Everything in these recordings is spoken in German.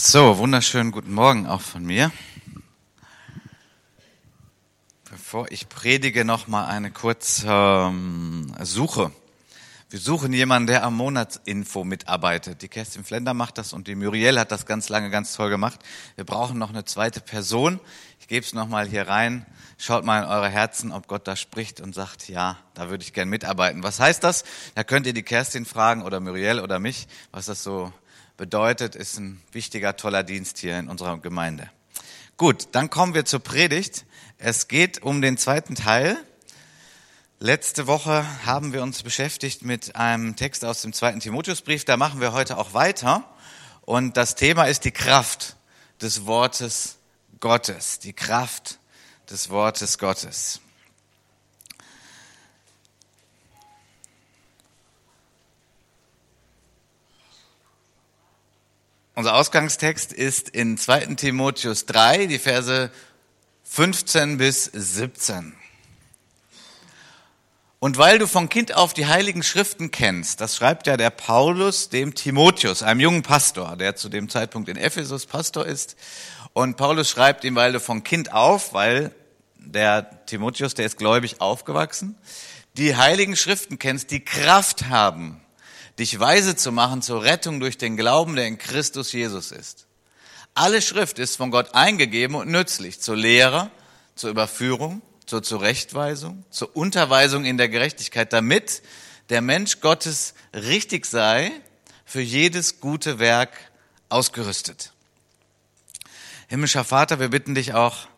So, wunderschönen guten Morgen auch von mir. Bevor ich predige, noch mal eine kurze ähm, Suche. Wir suchen jemanden, der am Monatsinfo mitarbeitet. Die Kerstin Flender macht das und die Muriel hat das ganz lange ganz toll gemacht. Wir brauchen noch eine zweite Person. Ich gebe es noch mal hier rein. Schaut mal in eure Herzen, ob Gott da spricht und sagt, ja, da würde ich gern mitarbeiten. Was heißt das? Da könnt ihr die Kerstin fragen oder Muriel oder mich, was das so bedeutet, ist ein wichtiger, toller Dienst hier in unserer Gemeinde. Gut, dann kommen wir zur Predigt. Es geht um den zweiten Teil. Letzte Woche haben wir uns beschäftigt mit einem Text aus dem zweiten Timotheusbrief. Da machen wir heute auch weiter. Und das Thema ist die Kraft des Wortes Gottes. Die Kraft des Wortes Gottes. Unser Ausgangstext ist in 2. Timotheus 3, die Verse 15 bis 17. Und weil du von Kind auf die heiligen Schriften kennst, das schreibt ja der Paulus dem Timotheus, einem jungen Pastor, der zu dem Zeitpunkt in Ephesus Pastor ist. Und Paulus schreibt ihm, weil du von Kind auf, weil der Timotheus, der ist gläubig aufgewachsen, die heiligen Schriften kennst, die Kraft haben, dich weise zu machen zur Rettung durch den Glauben, der in Christus Jesus ist. Alle Schrift ist von Gott eingegeben und nützlich zur Lehre, zur Überführung, zur Zurechtweisung, zur Unterweisung in der Gerechtigkeit, damit der Mensch Gottes richtig sei, für jedes gute Werk ausgerüstet. Himmlischer Vater, wir bitten dich auch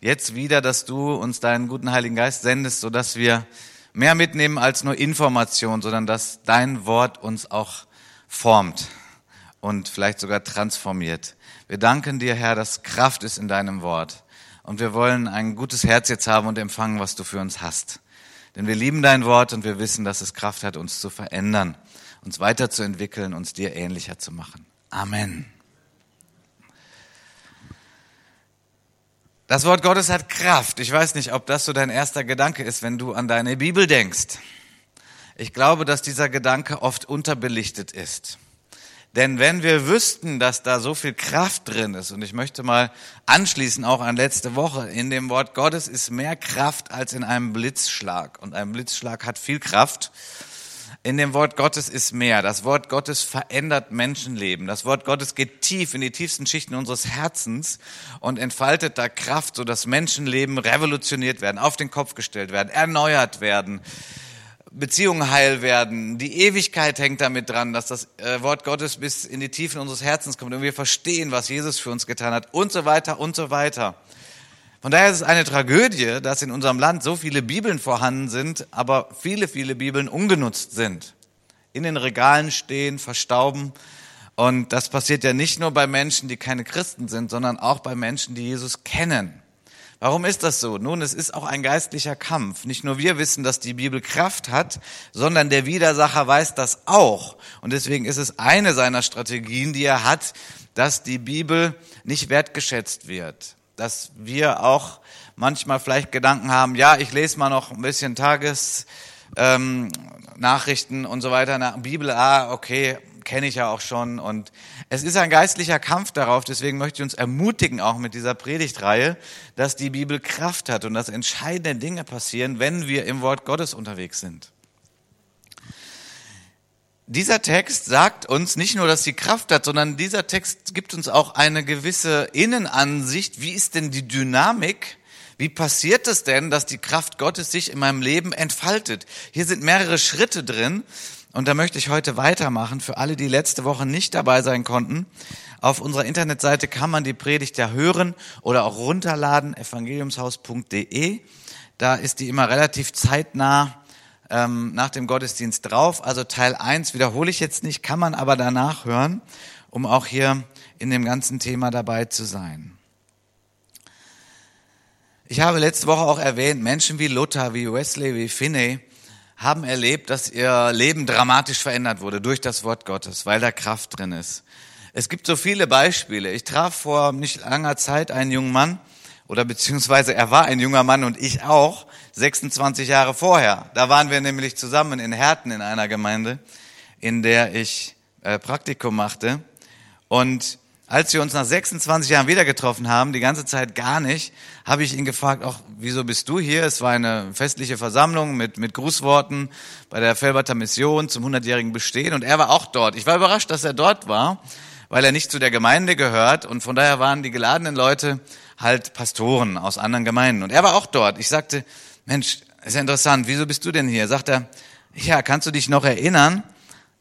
jetzt wieder, dass du uns deinen guten Heiligen Geist sendest, sodass wir mehr mitnehmen als nur Information, sondern dass dein Wort uns auch formt und vielleicht sogar transformiert. Wir danken dir, Herr, dass Kraft ist in deinem Wort. Und wir wollen ein gutes Herz jetzt haben und empfangen, was du für uns hast. Denn wir lieben dein Wort und wir wissen, dass es Kraft hat, uns zu verändern, uns weiterzuentwickeln, uns dir ähnlicher zu machen. Amen. Das Wort Gottes hat Kraft. Ich weiß nicht, ob das so dein erster Gedanke ist, wenn du an deine Bibel denkst. Ich glaube, dass dieser Gedanke oft unterbelichtet ist. Denn wenn wir wüssten, dass da so viel Kraft drin ist, und ich möchte mal anschließen auch an letzte Woche, in dem Wort Gottes ist mehr Kraft als in einem Blitzschlag. Und ein Blitzschlag hat viel Kraft. In dem Wort Gottes ist mehr. Das Wort Gottes verändert Menschenleben. Das Wort Gottes geht tief in die tiefsten Schichten unseres Herzens und entfaltet da Kraft, sodass Menschenleben revolutioniert werden, auf den Kopf gestellt werden, erneuert werden, Beziehungen heil werden. Die Ewigkeit hängt damit dran, dass das äh, Wort Gottes bis in die Tiefen unseres Herzens kommt und wir verstehen, was Jesus für uns getan hat und so weiter und so weiter. Von daher ist es eine Tragödie, dass in unserem Land so viele Bibeln vorhanden sind, aber viele, viele Bibeln ungenutzt sind. In den Regalen stehen, verstauben. Und das passiert ja nicht nur bei Menschen, die keine Christen sind, sondern auch bei Menschen, die Jesus kennen. Warum ist das so? Nun, es ist auch ein geistlicher Kampf. Nicht nur wir wissen, dass die Bibel Kraft hat, sondern der Widersacher weiß das auch. Und deswegen ist es eine seiner Strategien, die er hat, dass die Bibel nicht wertgeschätzt wird dass wir auch manchmal vielleicht Gedanken haben, ja, ich lese mal noch ein bisschen Tagesnachrichten ähm, und so weiter, na, Bibel, ah, okay, kenne ich ja auch schon. Und es ist ein geistlicher Kampf darauf, deswegen möchte ich uns ermutigen, auch mit dieser Predigtreihe, dass die Bibel Kraft hat und dass entscheidende Dinge passieren, wenn wir im Wort Gottes unterwegs sind. Dieser Text sagt uns nicht nur, dass sie Kraft hat, sondern dieser Text gibt uns auch eine gewisse Innenansicht. Wie ist denn die Dynamik? Wie passiert es denn, dass die Kraft Gottes sich in meinem Leben entfaltet? Hier sind mehrere Schritte drin und da möchte ich heute weitermachen. Für alle, die letzte Woche nicht dabei sein konnten, auf unserer Internetseite kann man die Predigt ja hören oder auch runterladen, evangeliumshaus.de. Da ist die immer relativ zeitnah ähm, nach dem Gottesdienst drauf. Also Teil 1 wiederhole ich jetzt nicht, kann man aber danach hören, um auch hier in dem ganzen Thema dabei zu sein. Ich habe letzte Woche auch erwähnt, Menschen wie Luther, wie Wesley, wie Finney haben erlebt, dass ihr Leben dramatisch verändert wurde durch das Wort Gottes, weil da Kraft drin ist. Es gibt so viele Beispiele. Ich traf vor nicht langer Zeit einen jungen Mann, oder beziehungsweise er war ein junger Mann und ich auch, 26 Jahre vorher. Da waren wir nämlich zusammen in Herten in einer Gemeinde, in der ich äh, Praktikum machte. Und als wir uns nach 26 Jahren wieder getroffen haben, die ganze Zeit gar nicht, habe ich ihn gefragt, ach, wieso bist du hier? Es war eine festliche Versammlung mit, mit Grußworten bei der Felberter Mission zum 100-jährigen Bestehen und er war auch dort. Ich war überrascht, dass er dort war, weil er nicht zu der Gemeinde gehört und von daher waren die geladenen Leute halt Pastoren aus anderen Gemeinden und er war auch dort. Ich sagte, Mensch, ist ja interessant, wieso bist du denn hier? Sagt er, ja, kannst du dich noch erinnern?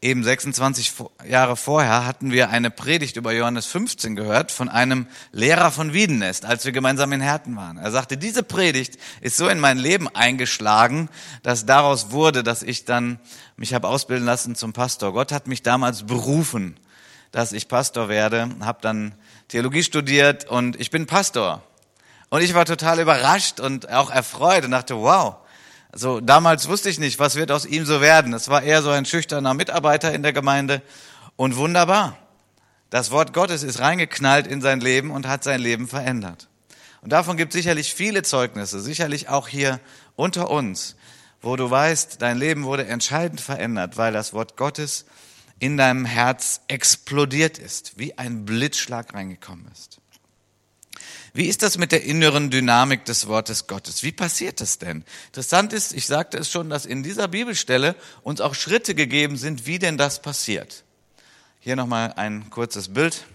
eben 26 Jahre vorher hatten wir eine Predigt über Johannes 15 gehört von einem Lehrer von Wiedenest, als wir gemeinsam in Herten waren. Er sagte, diese Predigt ist so in mein Leben eingeschlagen, dass daraus wurde, dass ich dann mich habe ausbilden lassen zum Pastor. Gott hat mich damals berufen, dass ich Pastor werde, habe dann Theologie studiert und ich bin Pastor. Und ich war total überrascht und auch erfreut und dachte, wow, also damals wusste ich nicht, was wird aus ihm so werden. Es war eher so ein schüchterner Mitarbeiter in der Gemeinde und wunderbar. Das Wort Gottes ist reingeknallt in sein Leben und hat sein Leben verändert. Und davon gibt sicherlich viele Zeugnisse, sicherlich auch hier unter uns, wo du weißt, dein Leben wurde entscheidend verändert, weil das Wort Gottes in deinem Herz explodiert ist, wie ein Blitzschlag reingekommen ist. Wie ist das mit der inneren Dynamik des Wortes Gottes? Wie passiert das denn? Interessant ist, ich sagte es schon, dass in dieser Bibelstelle uns auch Schritte gegeben sind, wie denn das passiert. Hier nochmal ein kurzes Bild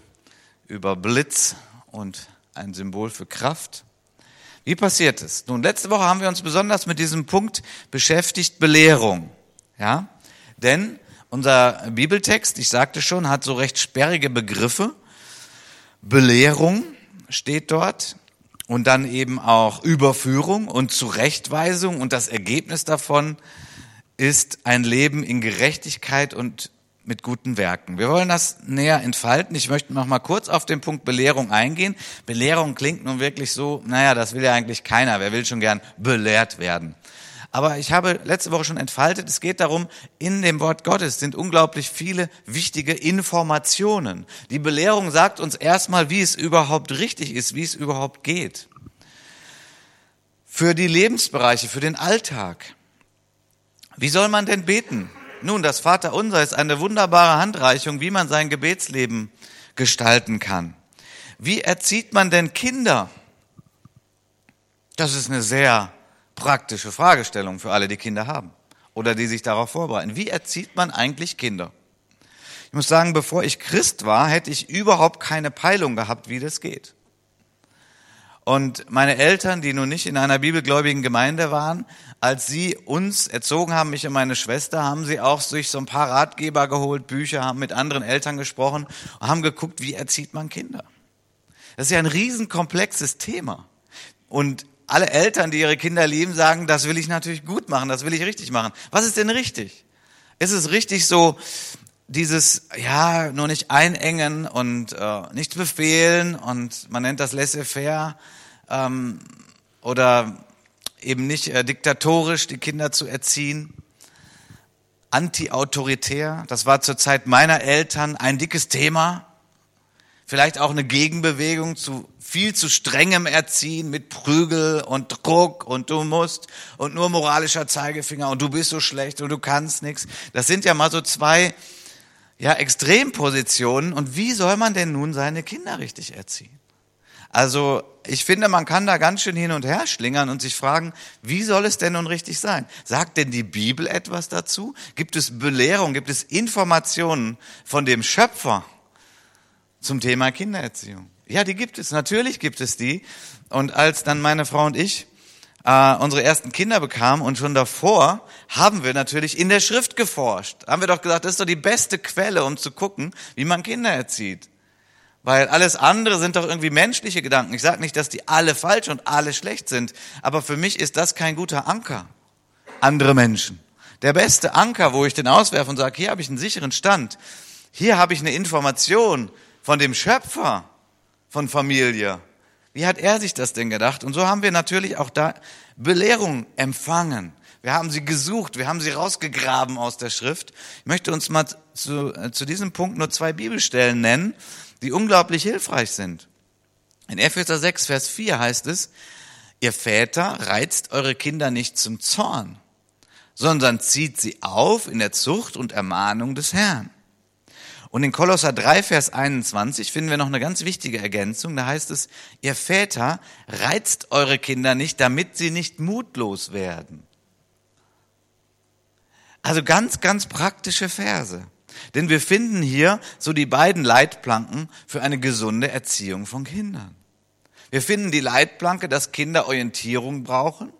über Blitz und ein Symbol für Kraft. Wie passiert es? Nun, letzte Woche haben wir uns besonders mit diesem Punkt beschäftigt, Belehrung. Ja? Denn unser Bibeltext, ich sagte schon, hat so recht sperrige Begriffe. Belehrung steht dort und dann eben auch Überführung und Zurechtweisung und das Ergebnis davon ist ein Leben in Gerechtigkeit und mit guten Werken. Wir wollen das näher entfalten. Ich möchte noch mal kurz auf den Punkt Belehrung eingehen. Belehrung klingt nun wirklich so, naja, das will ja eigentlich keiner. Wer will schon gern belehrt werden? Aber ich habe letzte Woche schon entfaltet, es geht darum, in dem Wort Gottes sind unglaublich viele wichtige Informationen. Die Belehrung sagt uns erstmal, wie es überhaupt richtig ist, wie es überhaupt geht. Für die Lebensbereiche, für den Alltag. Wie soll man denn beten? Nun, das Vaterunser ist eine wunderbare Handreichung, wie man sein Gebetsleben gestalten kann. Wie erzieht man denn Kinder? Das ist eine sehr praktische Fragestellung für alle, die Kinder haben oder die sich darauf vorbereiten. Wie erzieht man eigentlich Kinder? Ich muss sagen, bevor ich Christ war, hätte ich überhaupt keine Peilung gehabt, wie das geht. Und meine Eltern, die nun nicht in einer bibelgläubigen Gemeinde waren, als sie uns erzogen haben, mich und meine Schwester, haben sie auch sich so ein paar Ratgeber geholt, Bücher, haben mit anderen Eltern gesprochen und haben geguckt, wie erzieht man Kinder. Das ist ja ein riesenkomplexes Thema. Und alle Eltern, die ihre Kinder lieben, sagen, das will ich natürlich gut machen, das will ich richtig machen. Was ist denn richtig? Ist es richtig so, dieses, ja, nur nicht einengen und äh, nichts befehlen und man nennt das laissez-faire ähm, oder eben nicht äh, diktatorisch die Kinder zu erziehen? Anti-autoritär, das war zur Zeit meiner Eltern ein dickes Thema. Vielleicht auch eine Gegenbewegung zu viel zu strengem Erziehen mit Prügel und Druck und du musst und nur moralischer Zeigefinger und du bist so schlecht und du kannst nichts. Das sind ja mal so zwei ja, Extrempositionen. Und wie soll man denn nun seine Kinder richtig erziehen? Also ich finde, man kann da ganz schön hin und her schlingern und sich fragen, wie soll es denn nun richtig sein? Sagt denn die Bibel etwas dazu? Gibt es Belehrung, gibt es Informationen von dem Schöpfer? Zum Thema Kindererziehung. Ja, die gibt es, natürlich gibt es die. Und als dann meine Frau und ich äh, unsere ersten Kinder bekamen und schon davor haben wir natürlich in der Schrift geforscht. Haben wir doch gesagt, das ist doch die beste Quelle, um zu gucken, wie man Kinder erzieht. Weil alles andere sind doch irgendwie menschliche Gedanken. Ich sage nicht, dass die alle falsch und alle schlecht sind, aber für mich ist das kein guter Anker. Andere Menschen. Der beste Anker, wo ich den auswerfe und sage, hier habe ich einen sicheren Stand, hier habe ich eine Information, von dem Schöpfer von Familie. Wie hat er sich das denn gedacht? Und so haben wir natürlich auch da Belehrung empfangen. Wir haben sie gesucht, wir haben sie rausgegraben aus der Schrift. Ich möchte uns mal zu, äh, zu diesem Punkt nur zwei Bibelstellen nennen, die unglaublich hilfreich sind. In Epheser 6, Vers 4 heißt es, ihr Väter reizt eure Kinder nicht zum Zorn, sondern zieht sie auf in der Zucht und Ermahnung des Herrn. Und in Kolosser 3, Vers 21 finden wir noch eine ganz wichtige Ergänzung. Da heißt es, ihr Väter reizt eure Kinder nicht, damit sie nicht mutlos werden. Also ganz, ganz praktische Verse. Denn wir finden hier so die beiden Leitplanken für eine gesunde Erziehung von Kindern. Wir finden die Leitplanke, dass Kinder Orientierung brauchen,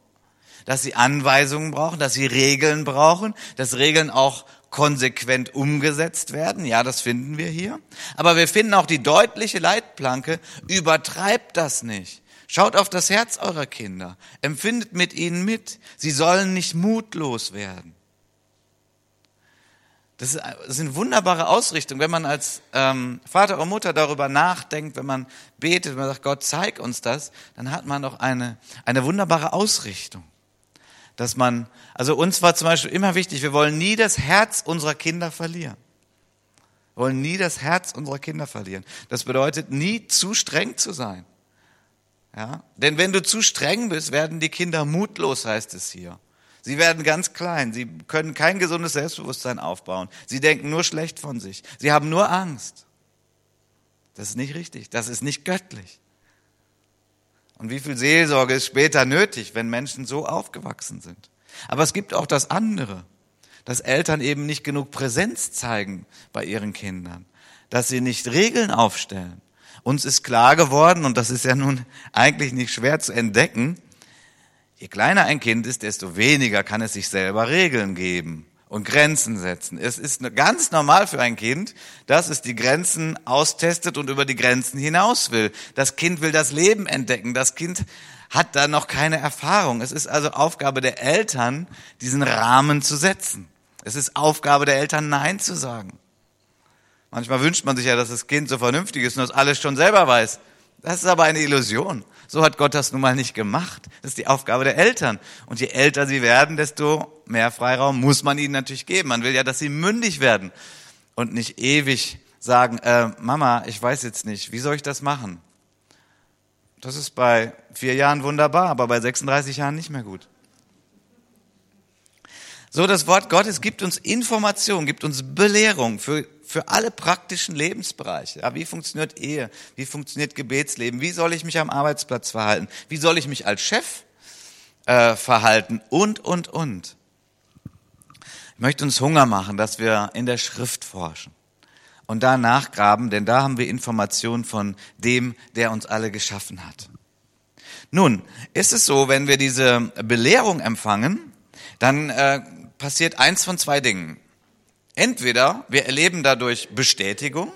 dass sie Anweisungen brauchen, dass sie Regeln brauchen, dass Regeln auch konsequent umgesetzt werden. Ja, das finden wir hier. Aber wir finden auch die deutliche Leitplanke, übertreibt das nicht. Schaut auf das Herz eurer Kinder, empfindet mit ihnen mit. Sie sollen nicht mutlos werden. Das ist, eine wunderbare Ausrichtung, wenn man als ähm, Vater oder Mutter darüber nachdenkt, wenn man betet, wenn man sagt, Gott, zeig uns das, dann hat man doch eine, eine wunderbare Ausrichtung. Dass man, also uns war zum Beispiel immer wichtig, wir wollen nie das Herz unserer Kinder verlieren. Wir wollen nie das Herz unserer Kinder verlieren. Das bedeutet, nie zu streng zu sein. Ja? Denn wenn du zu streng bist, werden die Kinder mutlos, heißt es hier. Sie werden ganz klein. Sie können kein gesundes Selbstbewusstsein aufbauen. Sie denken nur schlecht von sich. Sie haben nur Angst. Das ist nicht richtig. Das ist nicht göttlich. Und wie viel Seelsorge ist später nötig, wenn Menschen so aufgewachsen sind? Aber es gibt auch das andere, dass Eltern eben nicht genug Präsenz zeigen bei ihren Kindern, dass sie nicht Regeln aufstellen. Uns ist klar geworden, und das ist ja nun eigentlich nicht schwer zu entdecken, Je kleiner ein Kind ist, desto weniger kann es sich selber Regeln geben und Grenzen setzen. Es ist ganz normal für ein Kind, dass es die Grenzen austestet und über die Grenzen hinaus will. Das Kind will das Leben entdecken. Das Kind hat da noch keine Erfahrung. Es ist also Aufgabe der Eltern, diesen Rahmen zu setzen. Es ist Aufgabe der Eltern, Nein zu sagen. Manchmal wünscht man sich ja, dass das Kind so vernünftig ist und das alles schon selber weiß. Das ist aber eine Illusion. So hat Gott das nun mal nicht gemacht. Das ist die Aufgabe der Eltern. Und je älter sie werden, desto mehr Freiraum muss man ihnen natürlich geben. Man will ja, dass sie mündig werden und nicht ewig sagen, äh, Mama, ich weiß jetzt nicht, wie soll ich das machen? Das ist bei vier Jahren wunderbar, aber bei 36 Jahren nicht mehr gut. So, das Wort Gottes gibt uns Information, gibt uns Belehrung für für alle praktischen Lebensbereiche. Ja, wie funktioniert Ehe? Wie funktioniert Gebetsleben? Wie soll ich mich am Arbeitsplatz verhalten? Wie soll ich mich als Chef äh, verhalten? Und, und, und. Ich möchte uns Hunger machen, dass wir in der Schrift forschen und da nachgraben, denn da haben wir Informationen von dem, der uns alle geschaffen hat. Nun, ist es so, wenn wir diese Belehrung empfangen, dann äh, passiert eins von zwei Dingen. Entweder wir erleben dadurch Bestätigung,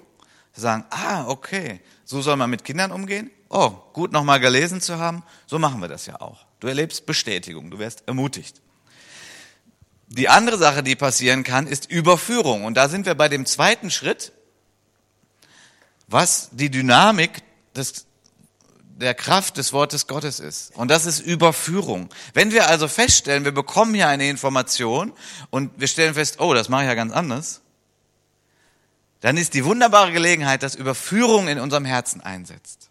sagen, ah, okay, so soll man mit Kindern umgehen. Oh, gut nochmal gelesen zu haben, so machen wir das ja auch. Du erlebst Bestätigung, du wirst ermutigt. Die andere Sache, die passieren kann, ist Überführung. Und da sind wir bei dem zweiten Schritt, was die Dynamik des der Kraft des Wortes Gottes ist. Und das ist Überführung. Wenn wir also feststellen, wir bekommen hier eine Information und wir stellen fest, oh, das mache ich ja ganz anders, dann ist die wunderbare Gelegenheit, dass Überführung in unserem Herzen einsetzt.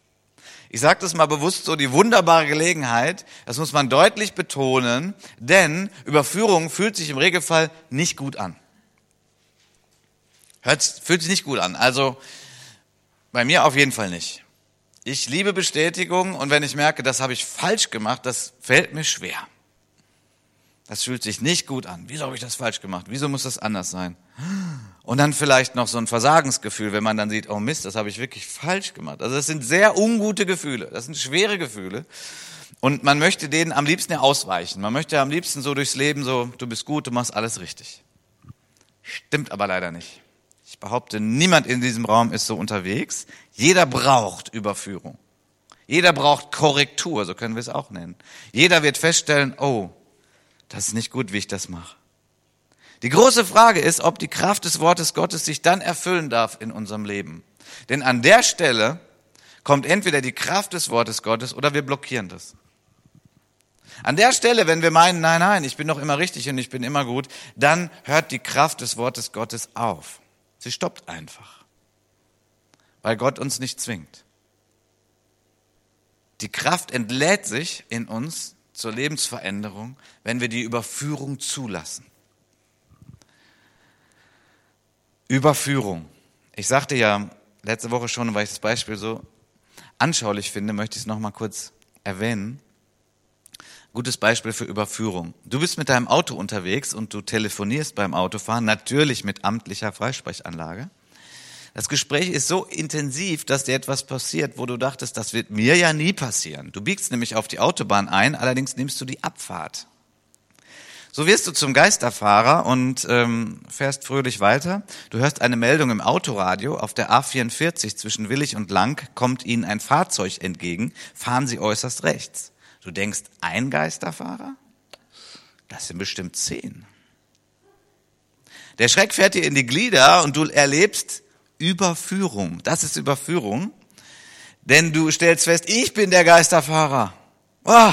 Ich sage das mal bewusst so, die wunderbare Gelegenheit, das muss man deutlich betonen, denn Überführung fühlt sich im Regelfall nicht gut an. Hört, fühlt sich nicht gut an. Also bei mir auf jeden Fall nicht. Ich liebe Bestätigung und wenn ich merke, das habe ich falsch gemacht, das fällt mir schwer. Das fühlt sich nicht gut an. Wieso habe ich das falsch gemacht? Wieso muss das anders sein? Und dann vielleicht noch so ein Versagensgefühl, wenn man dann sieht, oh Mist, das habe ich wirklich falsch gemacht. Also das sind sehr ungute Gefühle. Das sind schwere Gefühle. Und man möchte denen am liebsten ja ausweichen. Man möchte am liebsten so durchs Leben so, du bist gut, du machst alles richtig. Stimmt aber leider nicht. Ich behaupte, niemand in diesem Raum ist so unterwegs. Jeder braucht Überführung. Jeder braucht Korrektur, so können wir es auch nennen. Jeder wird feststellen, oh, das ist nicht gut, wie ich das mache. Die große Frage ist, ob die Kraft des Wortes Gottes sich dann erfüllen darf in unserem Leben. Denn an der Stelle kommt entweder die Kraft des Wortes Gottes oder wir blockieren das. An der Stelle, wenn wir meinen, nein, nein, ich bin doch immer richtig und ich bin immer gut, dann hört die Kraft des Wortes Gottes auf. Sie stoppt einfach, weil Gott uns nicht zwingt. Die Kraft entlädt sich in uns zur Lebensveränderung, wenn wir die Überführung zulassen. Überführung. Ich sagte ja letzte Woche schon, weil ich das Beispiel so anschaulich finde, möchte ich es nochmal kurz erwähnen. Gutes Beispiel für Überführung. Du bist mit deinem Auto unterwegs und du telefonierst beim Autofahren, natürlich mit amtlicher Freisprechanlage. Das Gespräch ist so intensiv, dass dir etwas passiert, wo du dachtest, das wird mir ja nie passieren. Du biegst nämlich auf die Autobahn ein, allerdings nimmst du die Abfahrt. So wirst du zum Geisterfahrer und ähm, fährst fröhlich weiter. Du hörst eine Meldung im Autoradio. Auf der A44 zwischen Willig und Lang kommt ihnen ein Fahrzeug entgegen. Fahren sie äußerst rechts. Du denkst, ein Geisterfahrer? Das sind bestimmt zehn. Der Schreck fährt dir in die Glieder und du erlebst Überführung. Das ist Überführung. Denn du stellst fest, ich bin der Geisterfahrer. Oh,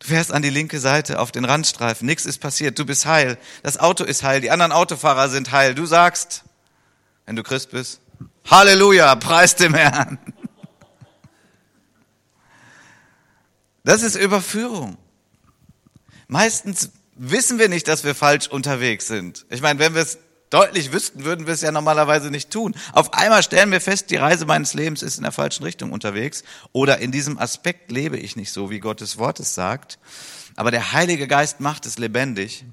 Du fährst an die linke Seite auf den Randstreifen, nichts ist passiert, du bist heil, das Auto ist heil, die anderen Autofahrer sind heil. Du sagst, wenn du Christ bist, Halleluja, preis dem Herrn. Das ist Überführung. Meistens wissen wir nicht, dass wir falsch unterwegs sind. Ich meine, wenn wir es deutlich wüssten, würden wir es ja normalerweise nicht tun. Auf einmal stellen wir fest, die Reise meines Lebens ist in der falschen Richtung unterwegs oder in diesem Aspekt lebe ich nicht so, wie Gottes Wort es sagt. Aber der Heilige Geist macht es lebendig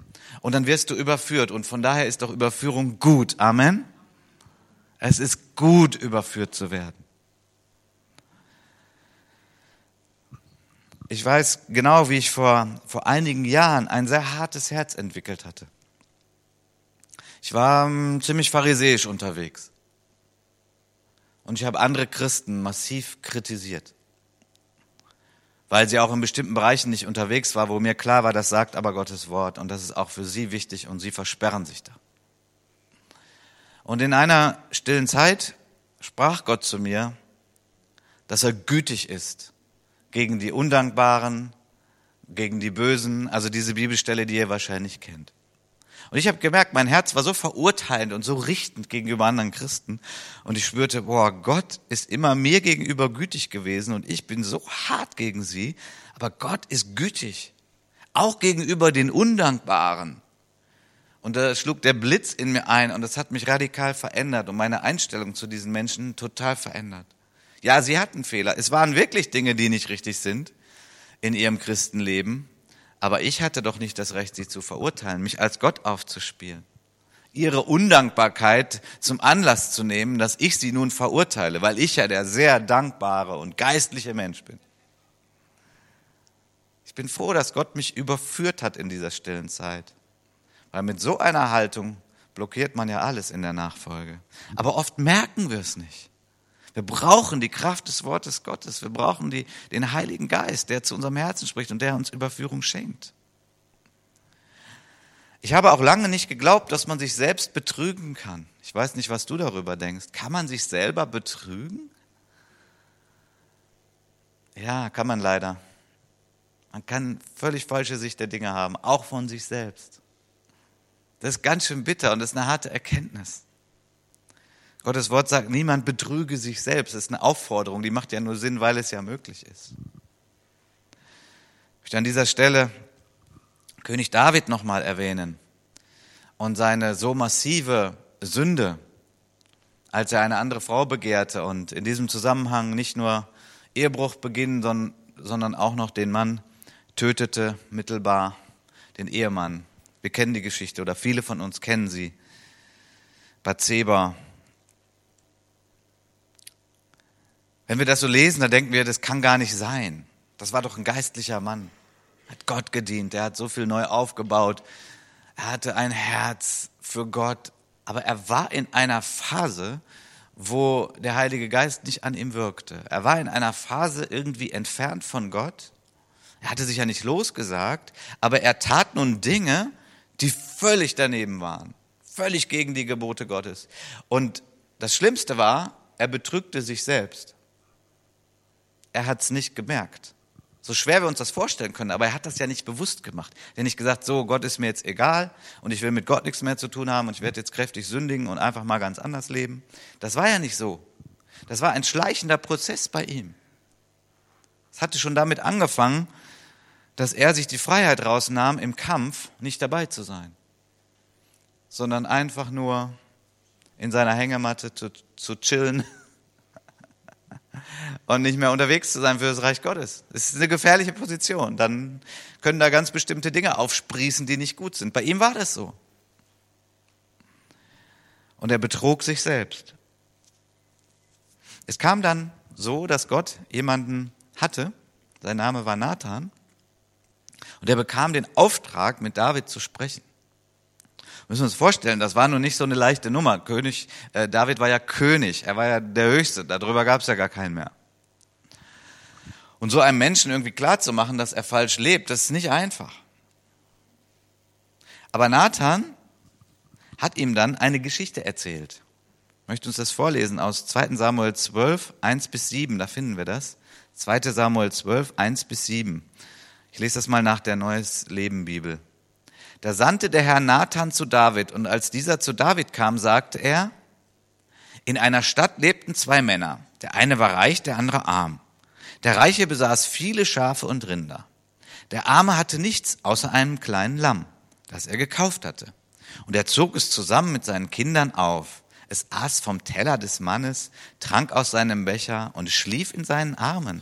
und dann wirst du überführt und von daher ist doch Überführung gut. Amen. Es ist gut, überführt zu werden. Ich weiß genau, wie ich vor, vor einigen Jahren ein sehr hartes Herz entwickelt hatte. Ich war um, ziemlich pharisäisch unterwegs. Und ich habe andere Christen massiv kritisiert. Weil sie auch in bestimmten Bereichen nicht unterwegs war, wo mir klar war, das sagt aber Gottes Wort. Und das ist auch für sie wichtig und sie versperren sich da. Und in einer stillen Zeit sprach Gott zu mir, dass er gütig ist gegen die Undankbaren, gegen die Bösen, also diese Bibelstelle, die ihr wahrscheinlich kennt. Und ich habe gemerkt, mein Herz war so verurteilend und so richtend gegenüber anderen Christen. Und ich spürte, boah, Gott ist immer mir gegenüber gütig gewesen und ich bin so hart gegen sie. Aber Gott ist gütig. Auch gegenüber den Undankbaren. Und da schlug der Blitz in mir ein und das hat mich radikal verändert und meine Einstellung zu diesen Menschen total verändert. Ja, sie hatten Fehler. Es waren wirklich Dinge, die nicht richtig sind in ihrem Christenleben. Aber ich hatte doch nicht das Recht, sie zu verurteilen, mich als Gott aufzuspielen. Ihre Undankbarkeit zum Anlass zu nehmen, dass ich sie nun verurteile, weil ich ja der sehr dankbare und geistliche Mensch bin. Ich bin froh, dass Gott mich überführt hat in dieser stillen Zeit. Weil mit so einer Haltung blockiert man ja alles in der Nachfolge. Aber oft merken wir es nicht. Wir brauchen die Kraft des Wortes Gottes. Wir brauchen die, den Heiligen Geist, der zu unserem Herzen spricht und der uns Überführung schenkt. Ich habe auch lange nicht geglaubt, dass man sich selbst betrügen kann. Ich weiß nicht, was du darüber denkst. Kann man sich selber betrügen? Ja, kann man leider. Man kann völlig falsche Sicht der Dinge haben, auch von sich selbst. Das ist ganz schön bitter und das ist eine harte Erkenntnis. Gottes Wort sagt, niemand betrüge sich selbst. Das ist eine Aufforderung, die macht ja nur Sinn, weil es ja möglich ist. Ich möchte an dieser Stelle König David nochmal erwähnen und seine so massive Sünde, als er eine andere Frau begehrte und in diesem Zusammenhang nicht nur Ehebruch beginnen, sondern auch noch den Mann tötete, mittelbar, den Ehemann. Wir kennen die Geschichte oder viele von uns kennen sie. Bathseba, Wenn wir das so lesen, dann denken wir, das kann gar nicht sein. Das war doch ein geistlicher Mann. Hat Gott gedient, der hat so viel neu aufgebaut. Er hatte ein Herz für Gott, aber er war in einer Phase, wo der Heilige Geist nicht an ihm wirkte. Er war in einer Phase irgendwie entfernt von Gott. Er hatte sich ja nicht losgesagt, aber er tat nun Dinge, die völlig daneben waren, völlig gegen die Gebote Gottes. Und das Schlimmste war, er betrügte sich selbst er hat es nicht gemerkt. So schwer wir uns das vorstellen können, aber er hat das ja nicht bewusst gemacht. Er hat nicht gesagt, so, Gott ist mir jetzt egal und ich will mit Gott nichts mehr zu tun haben und ich werde jetzt kräftig sündigen und einfach mal ganz anders leben. Das war ja nicht so. Das war ein schleichender Prozess bei ihm. Es hatte schon damit angefangen, dass er sich die Freiheit rausnahm, im Kampf nicht dabei zu sein, sondern einfach nur in seiner Hängematte zu, zu chillen und nicht mehr unterwegs zu sein für das Reich Gottes. Das ist eine gefährliche Position. Dann können da ganz bestimmte Dinge aufsprießen, die nicht gut sind. Bei ihm war das so. Und er betrog sich selbst. Es kam dann so, dass Gott jemanden hatte, sein Name war Nathan, und er bekam den Auftrag, mit David zu sprechen. Müssen wir uns vorstellen, das war nun nicht so eine leichte Nummer. König, äh, David war ja König, er war ja der Höchste, darüber gab es ja gar keinen mehr. Und so einem Menschen irgendwie klarzumachen, dass er falsch lebt, das ist nicht einfach. Aber Nathan hat ihm dann eine Geschichte erzählt. Ich möchte uns das vorlesen aus 2 Samuel 12, 1 bis 7, da finden wir das. 2 Samuel 12, 1 bis 7. Ich lese das mal nach der Neues Leben Bibel. Da sandte der Herr Nathan zu David, und als dieser zu David kam, sagte er, in einer Stadt lebten zwei Männer. Der eine war reich, der andere arm. Der Reiche besaß viele Schafe und Rinder. Der Arme hatte nichts außer einem kleinen Lamm, das er gekauft hatte. Und er zog es zusammen mit seinen Kindern auf. Es aß vom Teller des Mannes, trank aus seinem Becher und schlief in seinen Armen.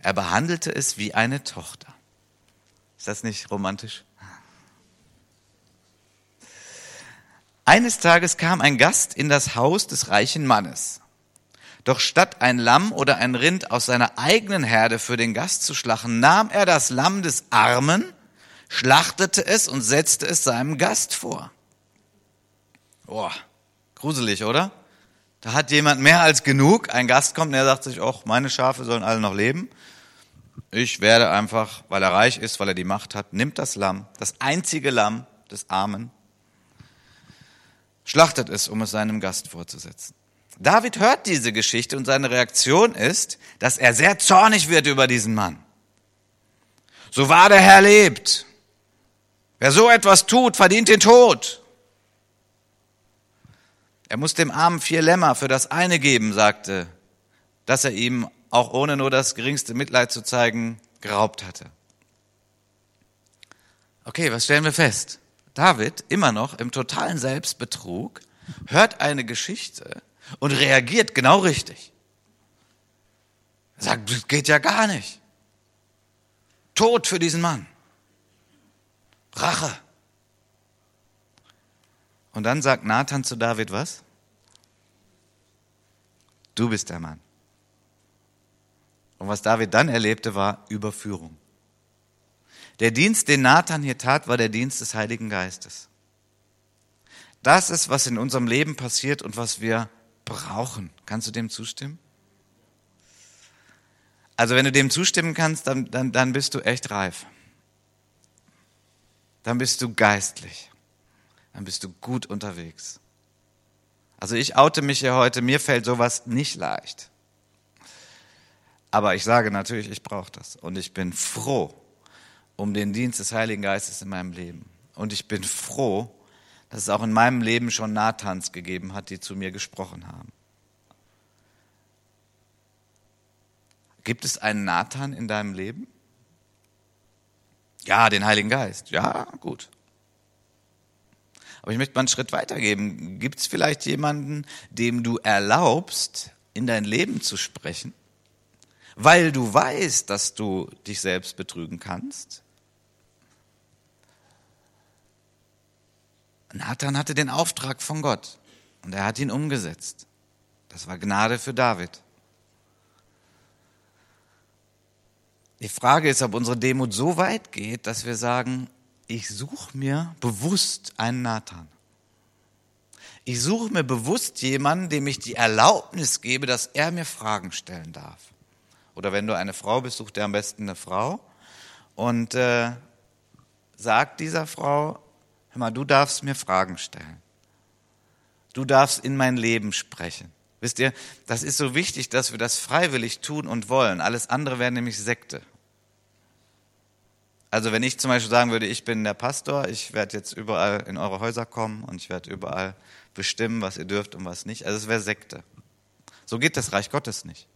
Er behandelte es wie eine Tochter. Ist das nicht romantisch? Eines Tages kam ein Gast in das Haus des reichen Mannes. Doch statt ein Lamm oder ein Rind aus seiner eigenen Herde für den Gast zu schlachten, nahm er das Lamm des Armen, schlachtete es und setzte es seinem Gast vor. Boah, gruselig, oder? Da hat jemand mehr als genug. Ein Gast kommt und er sagt sich, oh, meine Schafe sollen alle noch leben. Ich werde einfach, weil er reich ist, weil er die Macht hat, nimmt das Lamm, das einzige Lamm des Armen, schlachtet es, um es seinem Gast vorzusetzen. David hört diese Geschichte und seine Reaktion ist, dass er sehr zornig wird über diesen Mann. So wahr der Herr lebt. Wer so etwas tut, verdient den Tod. Er muss dem Armen vier Lämmer für das eine geben, sagte, dass er ihm, auch ohne nur das geringste Mitleid zu zeigen, geraubt hatte. Okay, was stellen wir fest? David, immer noch im totalen Selbstbetrug, hört eine Geschichte und reagiert genau richtig. Er sagt, das geht ja gar nicht. Tod für diesen Mann. Rache. Und dann sagt Nathan zu David was? Du bist der Mann. Und was David dann erlebte, war Überführung. Der Dienst, den Nathan hier tat, war der Dienst des Heiligen Geistes. Das ist, was in unserem Leben passiert und was wir brauchen. Kannst du dem zustimmen? Also wenn du dem zustimmen kannst, dann, dann, dann bist du echt reif. Dann bist du geistlich. Dann bist du gut unterwegs. Also ich oute mich ja heute, mir fällt sowas nicht leicht. Aber ich sage natürlich, ich brauche das. Und ich bin froh, um den Dienst des Heiligen Geistes in meinem Leben. Und ich bin froh, dass es auch in meinem Leben schon Nathans gegeben hat, die zu mir gesprochen haben. Gibt es einen Nathan in deinem Leben? Ja, den Heiligen Geist. Ja, gut. Aber ich möchte mal einen Schritt weitergeben. Gibt es vielleicht jemanden, dem du erlaubst, in dein Leben zu sprechen, weil du weißt, dass du dich selbst betrügen kannst? Nathan hatte den Auftrag von Gott und er hat ihn umgesetzt. Das war Gnade für David. Die Frage ist, ob unsere Demut so weit geht, dass wir sagen, ich suche mir bewusst einen Nathan. Ich suche mir bewusst jemanden, dem ich die Erlaubnis gebe, dass er mir Fragen stellen darf. Oder wenn du eine Frau bist, such dir am besten eine Frau und äh, sag dieser Frau, Hör mal, du darfst mir Fragen stellen. Du darfst in mein Leben sprechen. Wisst ihr, das ist so wichtig, dass wir das freiwillig tun und wollen. Alles andere wäre nämlich Sekte. Also wenn ich zum Beispiel sagen würde, ich bin der Pastor, ich werde jetzt überall in eure Häuser kommen und ich werde überall bestimmen, was ihr dürft und was nicht. Also es wäre Sekte. So geht das Reich Gottes nicht.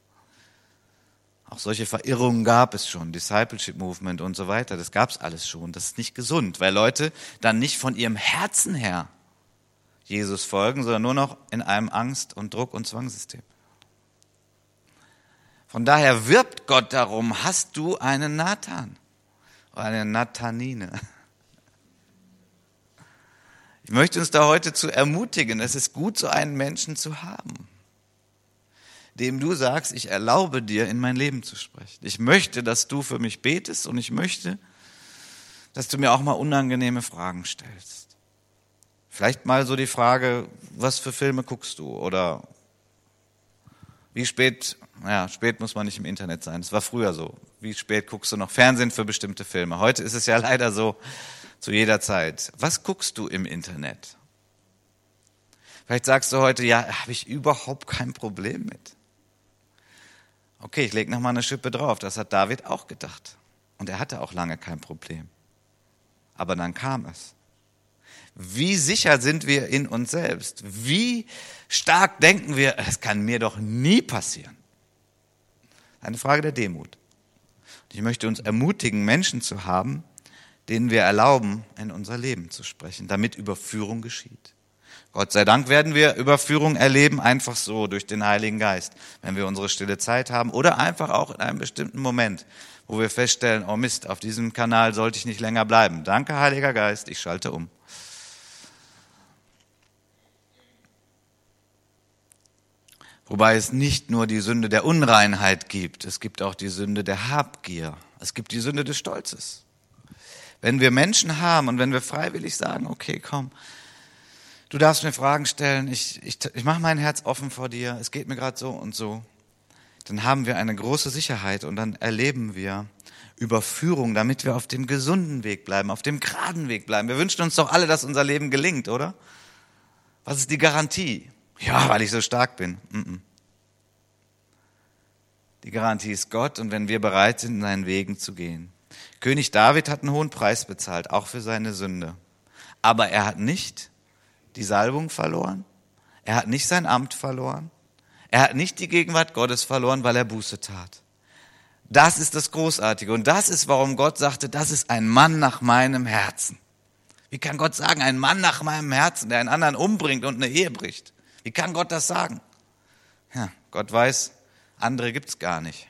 Auch solche Verirrungen gab es schon, Discipleship Movement und so weiter, das gab es alles schon. Das ist nicht gesund, weil Leute dann nicht von ihrem Herzen her Jesus folgen, sondern nur noch in einem Angst- und Druck- und Zwangssystem. Von daher wirbt Gott darum, hast du einen Nathan oder eine Nathanine? Ich möchte uns da heute zu ermutigen, es ist gut, so einen Menschen zu haben, dem du sagst, ich erlaube dir, in mein Leben zu sprechen. Ich möchte, dass du für mich betest und ich möchte, dass du mir auch mal unangenehme Fragen stellst. Vielleicht mal so die Frage, was für Filme guckst du oder wie spät, naja, spät muss man nicht im Internet sein, es war früher so. Wie spät guckst du noch Fernsehen für bestimmte Filme? Heute ist es ja leider so, zu jeder Zeit. Was guckst du im Internet? Vielleicht sagst du heute, ja, habe ich überhaupt kein Problem mit. Okay, ich lege noch mal eine Schippe drauf. Das hat David auch gedacht. Und er hatte auch lange kein Problem. Aber dann kam es. Wie sicher sind wir in uns selbst? Wie stark denken wir, es kann mir doch nie passieren? Eine Frage der Demut. ich möchte uns ermutigen, Menschen zu haben, denen wir erlauben, in unser Leben zu sprechen, damit Überführung geschieht. Gott sei Dank werden wir Überführung erleben, einfach so durch den Heiligen Geist, wenn wir unsere stille Zeit haben oder einfach auch in einem bestimmten Moment, wo wir feststellen, oh Mist, auf diesem Kanal sollte ich nicht länger bleiben. Danke, Heiliger Geist, ich schalte um. Wobei es nicht nur die Sünde der Unreinheit gibt, es gibt auch die Sünde der Habgier, es gibt die Sünde des Stolzes. Wenn wir Menschen haben und wenn wir freiwillig sagen, okay, komm, du darfst mir Fragen stellen, ich, ich, ich mache mein Herz offen vor dir, es geht mir gerade so und so, dann haben wir eine große Sicherheit und dann erleben wir Überführung, damit wir auf dem gesunden Weg bleiben, auf dem geraden Weg bleiben. Wir wünschen uns doch alle, dass unser Leben gelingt, oder? Was ist die Garantie? Ja, weil ich so stark bin. Die Garantie ist Gott und wenn wir bereit sind, in seinen Wegen zu gehen. König David hat einen hohen Preis bezahlt, auch für seine Sünde. Aber er hat nicht die Salbung verloren. Er hat nicht sein Amt verloren. Er hat nicht die Gegenwart Gottes verloren, weil er Buße tat. Das ist das Großartige. Und das ist, warum Gott sagte, das ist ein Mann nach meinem Herzen. Wie kann Gott sagen, ein Mann nach meinem Herzen, der einen anderen umbringt und eine Ehe bricht? Wie kann Gott das sagen? Ja, Gott weiß, andere gibt's gar nicht.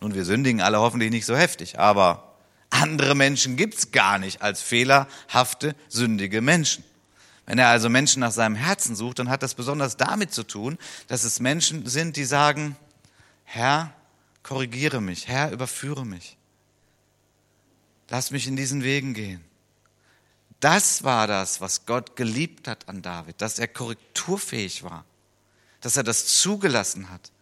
Nun, wir sündigen alle hoffentlich nicht so heftig, aber andere Menschen gibt's gar nicht als fehlerhafte, sündige Menschen. Wenn er also Menschen nach seinem Herzen sucht, dann hat das besonders damit zu tun, dass es Menschen sind, die sagen, Herr, korrigiere mich, Herr, überführe mich. Lass mich in diesen Wegen gehen. Das war das, was Gott geliebt hat an David, dass er korrekturfähig war, dass er das zugelassen hat,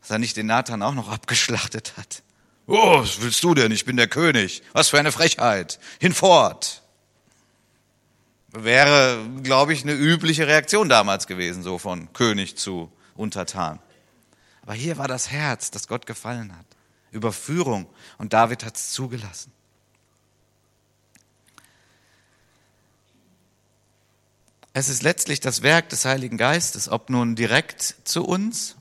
dass er nicht den Nathan auch noch abgeschlachtet hat. Oh, was willst du denn? Ich bin der König. Was für eine Frechheit. Hinfort. Wäre, glaube ich, eine übliche Reaktion damals gewesen, so von König zu Untertan. Aber hier war das Herz, das Gott gefallen hat. Überführung. Und David hat es zugelassen. Es ist letztlich das Werk des Heiligen Geistes, ob nun direkt zu uns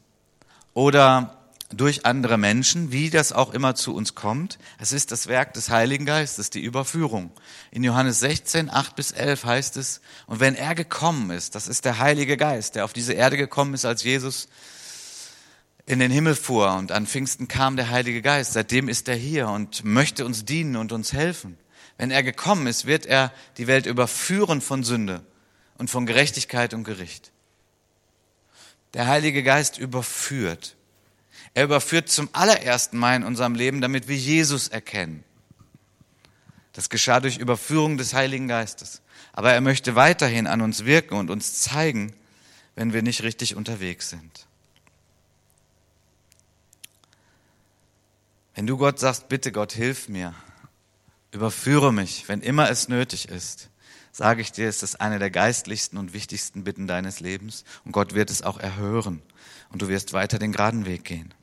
oder durch andere Menschen, wie das auch immer zu uns kommt. Es ist das Werk des Heiligen Geistes, die Überführung. In Johannes 16, 8 bis 11 heißt es, und wenn er gekommen ist, das ist der Heilige Geist, der auf diese Erde gekommen ist, als Jesus in den Himmel fuhr und an Pfingsten kam der Heilige Geist. Seitdem ist er hier und möchte uns dienen und uns helfen. Wenn er gekommen ist, wird er die Welt überführen von Sünde und von Gerechtigkeit und Gericht. Der Heilige Geist überführt. Er überführt zum allerersten Mal in unserem Leben, damit wir Jesus erkennen. Das geschah durch Überführung des Heiligen Geistes. Aber er möchte weiterhin an uns wirken und uns zeigen, wenn wir nicht richtig unterwegs sind. Wenn du Gott sagst, bitte Gott, hilf mir, überführe mich, wenn immer es nötig ist, sage ich dir, es ist eine der geistlichsten und wichtigsten Bitten deines Lebens und Gott wird es auch erhören und du wirst weiter den geraden Weg gehen.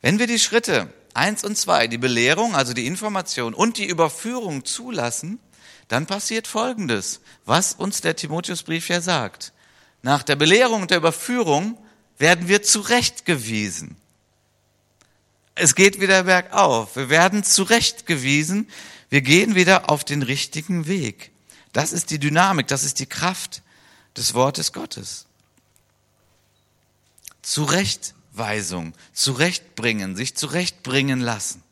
Wenn wir die Schritte eins und zwei, die Belehrung, also die Information und die Überführung zulassen, dann passiert Folgendes, was uns der Timotheusbrief ja sagt. Nach der Belehrung und der Überführung werden wir zurechtgewiesen. Es geht wieder bergauf. Wir werden zurechtgewiesen wir gehen wieder auf den richtigen Weg. Das ist die Dynamik, das ist die Kraft des Wortes Gottes. Zurechtweisung, zurechtbringen, sich zurechtbringen lassen.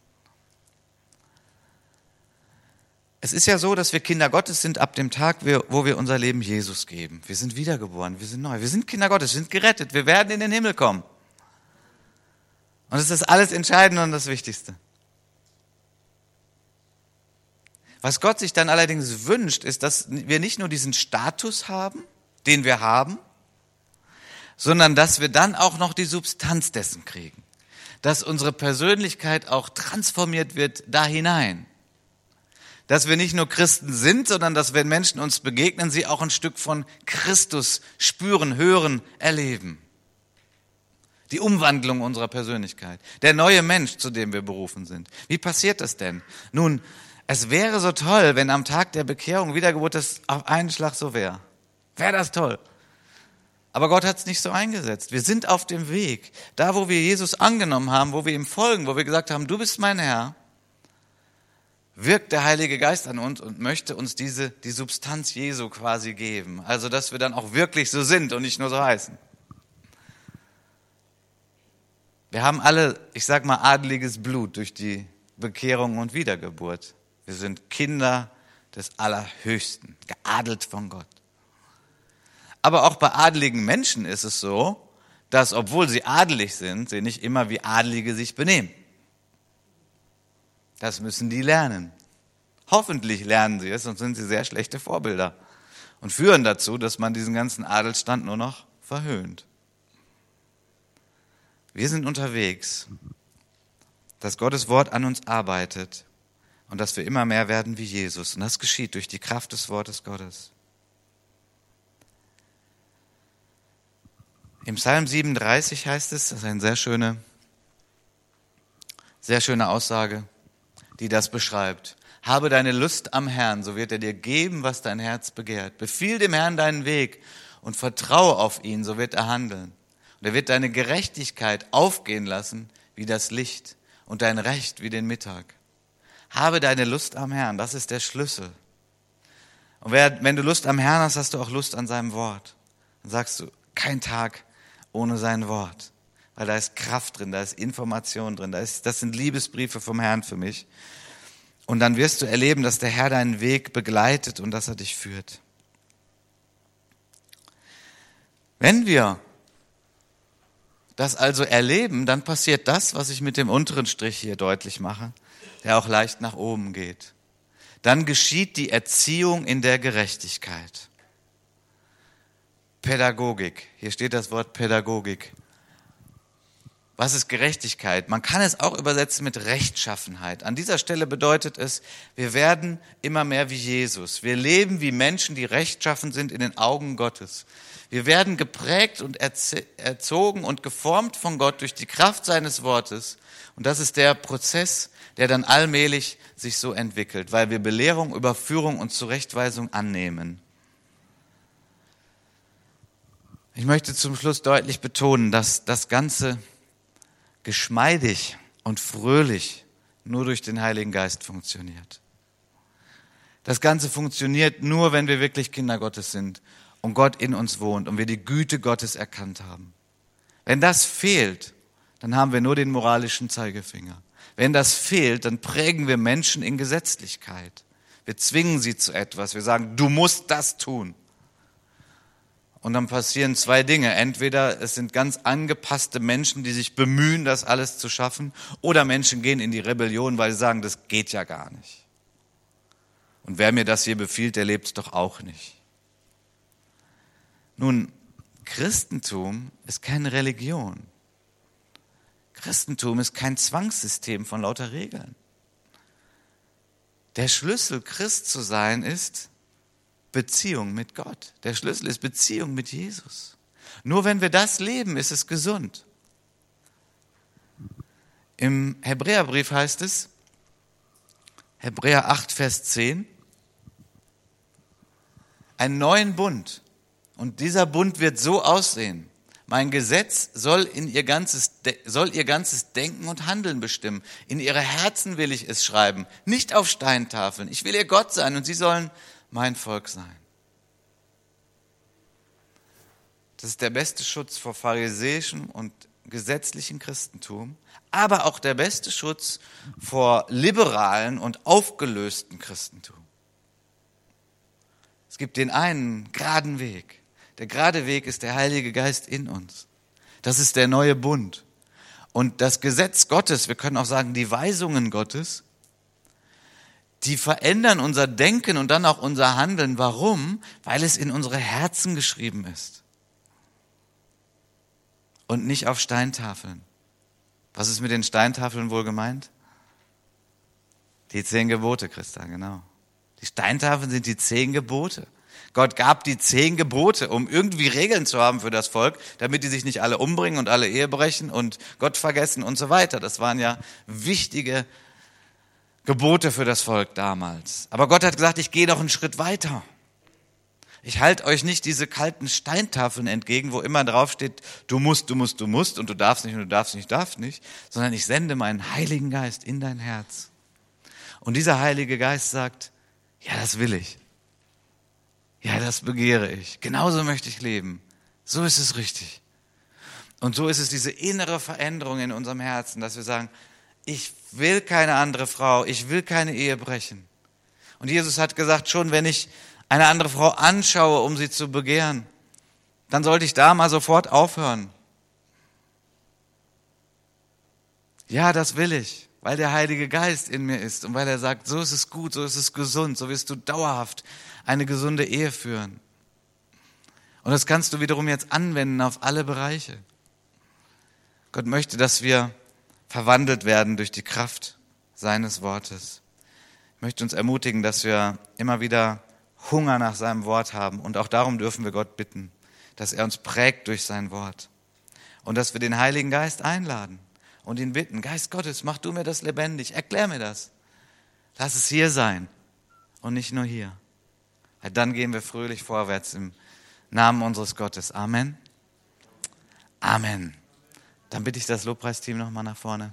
Es ist ja so, dass wir Kinder Gottes sind ab dem Tag, wo wir unser Leben Jesus geben. Wir sind wiedergeboren, wir sind neu. Wir sind Kinder Gottes, wir sind gerettet, wir werden in den Himmel kommen. Und es ist alles Entscheidende und das Wichtigste. Was Gott sich dann allerdings wünscht, ist, dass wir nicht nur diesen Status haben, den wir haben, sondern dass wir dann auch noch die Substanz dessen kriegen. Dass unsere Persönlichkeit auch transformiert wird da hinein. Dass wir nicht nur Christen sind, sondern dass wenn Menschen uns begegnen, sie auch ein Stück von Christus spüren, hören, erleben. Die Umwandlung unserer Persönlichkeit. Der neue Mensch, zu dem wir berufen sind. Wie passiert das denn? Nun, es wäre so toll, wenn am Tag der Bekehrung, Wiedergeburt, das auf einen Schlag so wäre. Wäre das toll. Aber Gott hat es nicht so eingesetzt. Wir sind auf dem Weg. Da, wo wir Jesus angenommen haben, wo wir ihm folgen, wo wir gesagt haben, du bist mein Herr, wirkt der Heilige Geist an uns und möchte uns diese, die Substanz Jesu quasi geben. Also, dass wir dann auch wirklich so sind und nicht nur so heißen. Wir haben alle, ich sag mal, adeliges Blut durch die Bekehrung und Wiedergeburt. Wir sind Kinder des Allerhöchsten, geadelt von Gott. Aber auch bei adeligen Menschen ist es so, dass obwohl sie adelig sind, sie nicht immer wie Adelige sich benehmen. Das müssen die lernen. Hoffentlich lernen sie es, sonst sind sie sehr schlechte Vorbilder und führen dazu, dass man diesen ganzen Adelsstand nur noch verhöhnt. Wir sind unterwegs, dass Gottes Wort an uns arbeitet und dass wir immer mehr werden wie Jesus. Und das geschieht durch die Kraft des Wortes Gottes. Im Psalm 37 heißt es, das ist eine sehr schöne, sehr schöne Aussage, die das beschreibt. Habe deine Lust am Herrn, so wird er dir geben, was dein Herz begehrt. Befiehl dem Herrn deinen Weg und vertraue auf ihn, so wird er handeln. Und er wird deine Gerechtigkeit aufgehen lassen wie das Licht und dein Recht wie den Mittag. Habe deine Lust am Herrn, das ist der Schlüssel. Und wenn du Lust am Herrn hast, hast du auch Lust an seinem Wort. Dann sagst du, kein Tag ohne sein Wort. Weil da ist Kraft drin, da ist Information drin, da ist, das sind Liebesbriefe vom Herrn für mich. Und dann wirst du erleben, dass der Herr deinen Weg begleitet und dass er dich führt. Wenn wir das also erleben, dann passiert das, was ich mit dem unteren Strich hier deutlich mache der auch leicht nach oben geht. Dann geschieht die Erziehung in der Gerechtigkeit. Pädagogik. Hier steht das Wort Pädagogik. Was ist Gerechtigkeit? Man kann es auch übersetzen mit Rechtschaffenheit. An dieser Stelle bedeutet es, wir werden immer mehr wie Jesus. Wir leben wie Menschen, die rechtschaffen sind in den Augen Gottes. Wir werden geprägt und erzogen und geformt von Gott durch die Kraft seines Wortes. Und das ist der Prozess, der dann allmählich sich so entwickelt, weil wir Belehrung, Überführung und Zurechtweisung annehmen. Ich möchte zum Schluss deutlich betonen, dass das Ganze geschmeidig und fröhlich nur durch den Heiligen Geist funktioniert. Das Ganze funktioniert nur, wenn wir wirklich Kinder Gottes sind und Gott in uns wohnt und wir die Güte Gottes erkannt haben. Wenn das fehlt, dann haben wir nur den moralischen Zeigefinger. Wenn das fehlt, dann prägen wir Menschen in Gesetzlichkeit. Wir zwingen sie zu etwas. Wir sagen, du musst das tun. Und dann passieren zwei Dinge. Entweder es sind ganz angepasste Menschen, die sich bemühen, das alles zu schaffen, oder Menschen gehen in die Rebellion, weil sie sagen, das geht ja gar nicht. Und wer mir das hier befiehlt, der lebt es doch auch nicht. Nun, Christentum ist keine Religion. Christentum ist kein Zwangssystem von lauter Regeln. Der Schlüssel, Christ zu sein, ist Beziehung mit Gott. Der Schlüssel ist Beziehung mit Jesus. Nur wenn wir das leben, ist es gesund. Im Hebräerbrief heißt es, Hebräer 8, Vers 10, einen neuen Bund. Und dieser Bund wird so aussehen. Mein Gesetz soll, in ihr ganzes, soll ihr ganzes Denken und Handeln bestimmen. In ihre Herzen will ich es schreiben, nicht auf Steintafeln. Ich will ihr Gott sein und sie sollen mein Volk sein. Das ist der beste Schutz vor pharisäischem und gesetzlichen Christentum, aber auch der beste Schutz vor liberalen und aufgelösten Christentum. Es gibt den einen geraden Weg. Der gerade Weg ist der Heilige Geist in uns. Das ist der neue Bund. Und das Gesetz Gottes, wir können auch sagen, die Weisungen Gottes, die verändern unser Denken und dann auch unser Handeln. Warum? Weil es in unsere Herzen geschrieben ist und nicht auf Steintafeln. Was ist mit den Steintafeln wohl gemeint? Die zehn Gebote, Christa, genau. Die Steintafeln sind die zehn Gebote. Gott gab die zehn Gebote, um irgendwie Regeln zu haben für das Volk, damit die sich nicht alle umbringen und alle Ehe brechen und Gott vergessen und so weiter. Das waren ja wichtige Gebote für das Volk damals. Aber Gott hat gesagt, ich gehe noch einen Schritt weiter. Ich halte euch nicht diese kalten Steintafeln entgegen, wo immer draufsteht, du musst, du musst, du musst und du darfst nicht und du darfst nicht, darfst nicht, sondern ich sende meinen Heiligen Geist in dein Herz. Und dieser Heilige Geist sagt, ja, das will ich. Ja, das begehre ich. Genauso möchte ich leben. So ist es richtig. Und so ist es diese innere Veränderung in unserem Herzen, dass wir sagen, ich will keine andere Frau, ich will keine Ehe brechen. Und Jesus hat gesagt, schon wenn ich eine andere Frau anschaue, um sie zu begehren, dann sollte ich da mal sofort aufhören. Ja, das will ich, weil der Heilige Geist in mir ist und weil er sagt, so ist es gut, so ist es gesund, so wirst du dauerhaft eine gesunde Ehe führen. Und das kannst du wiederum jetzt anwenden auf alle Bereiche. Gott möchte, dass wir verwandelt werden durch die Kraft seines Wortes. Ich möchte uns ermutigen, dass wir immer wieder Hunger nach seinem Wort haben. Und auch darum dürfen wir Gott bitten, dass er uns prägt durch sein Wort. Und dass wir den Heiligen Geist einladen und ihn bitten, Geist Gottes, mach du mir das lebendig, erklär mir das. Lass es hier sein und nicht nur hier. Dann gehen wir fröhlich vorwärts im Namen unseres Gottes. Amen. Amen. Dann bitte ich das Lobpreisteam nochmal nach vorne.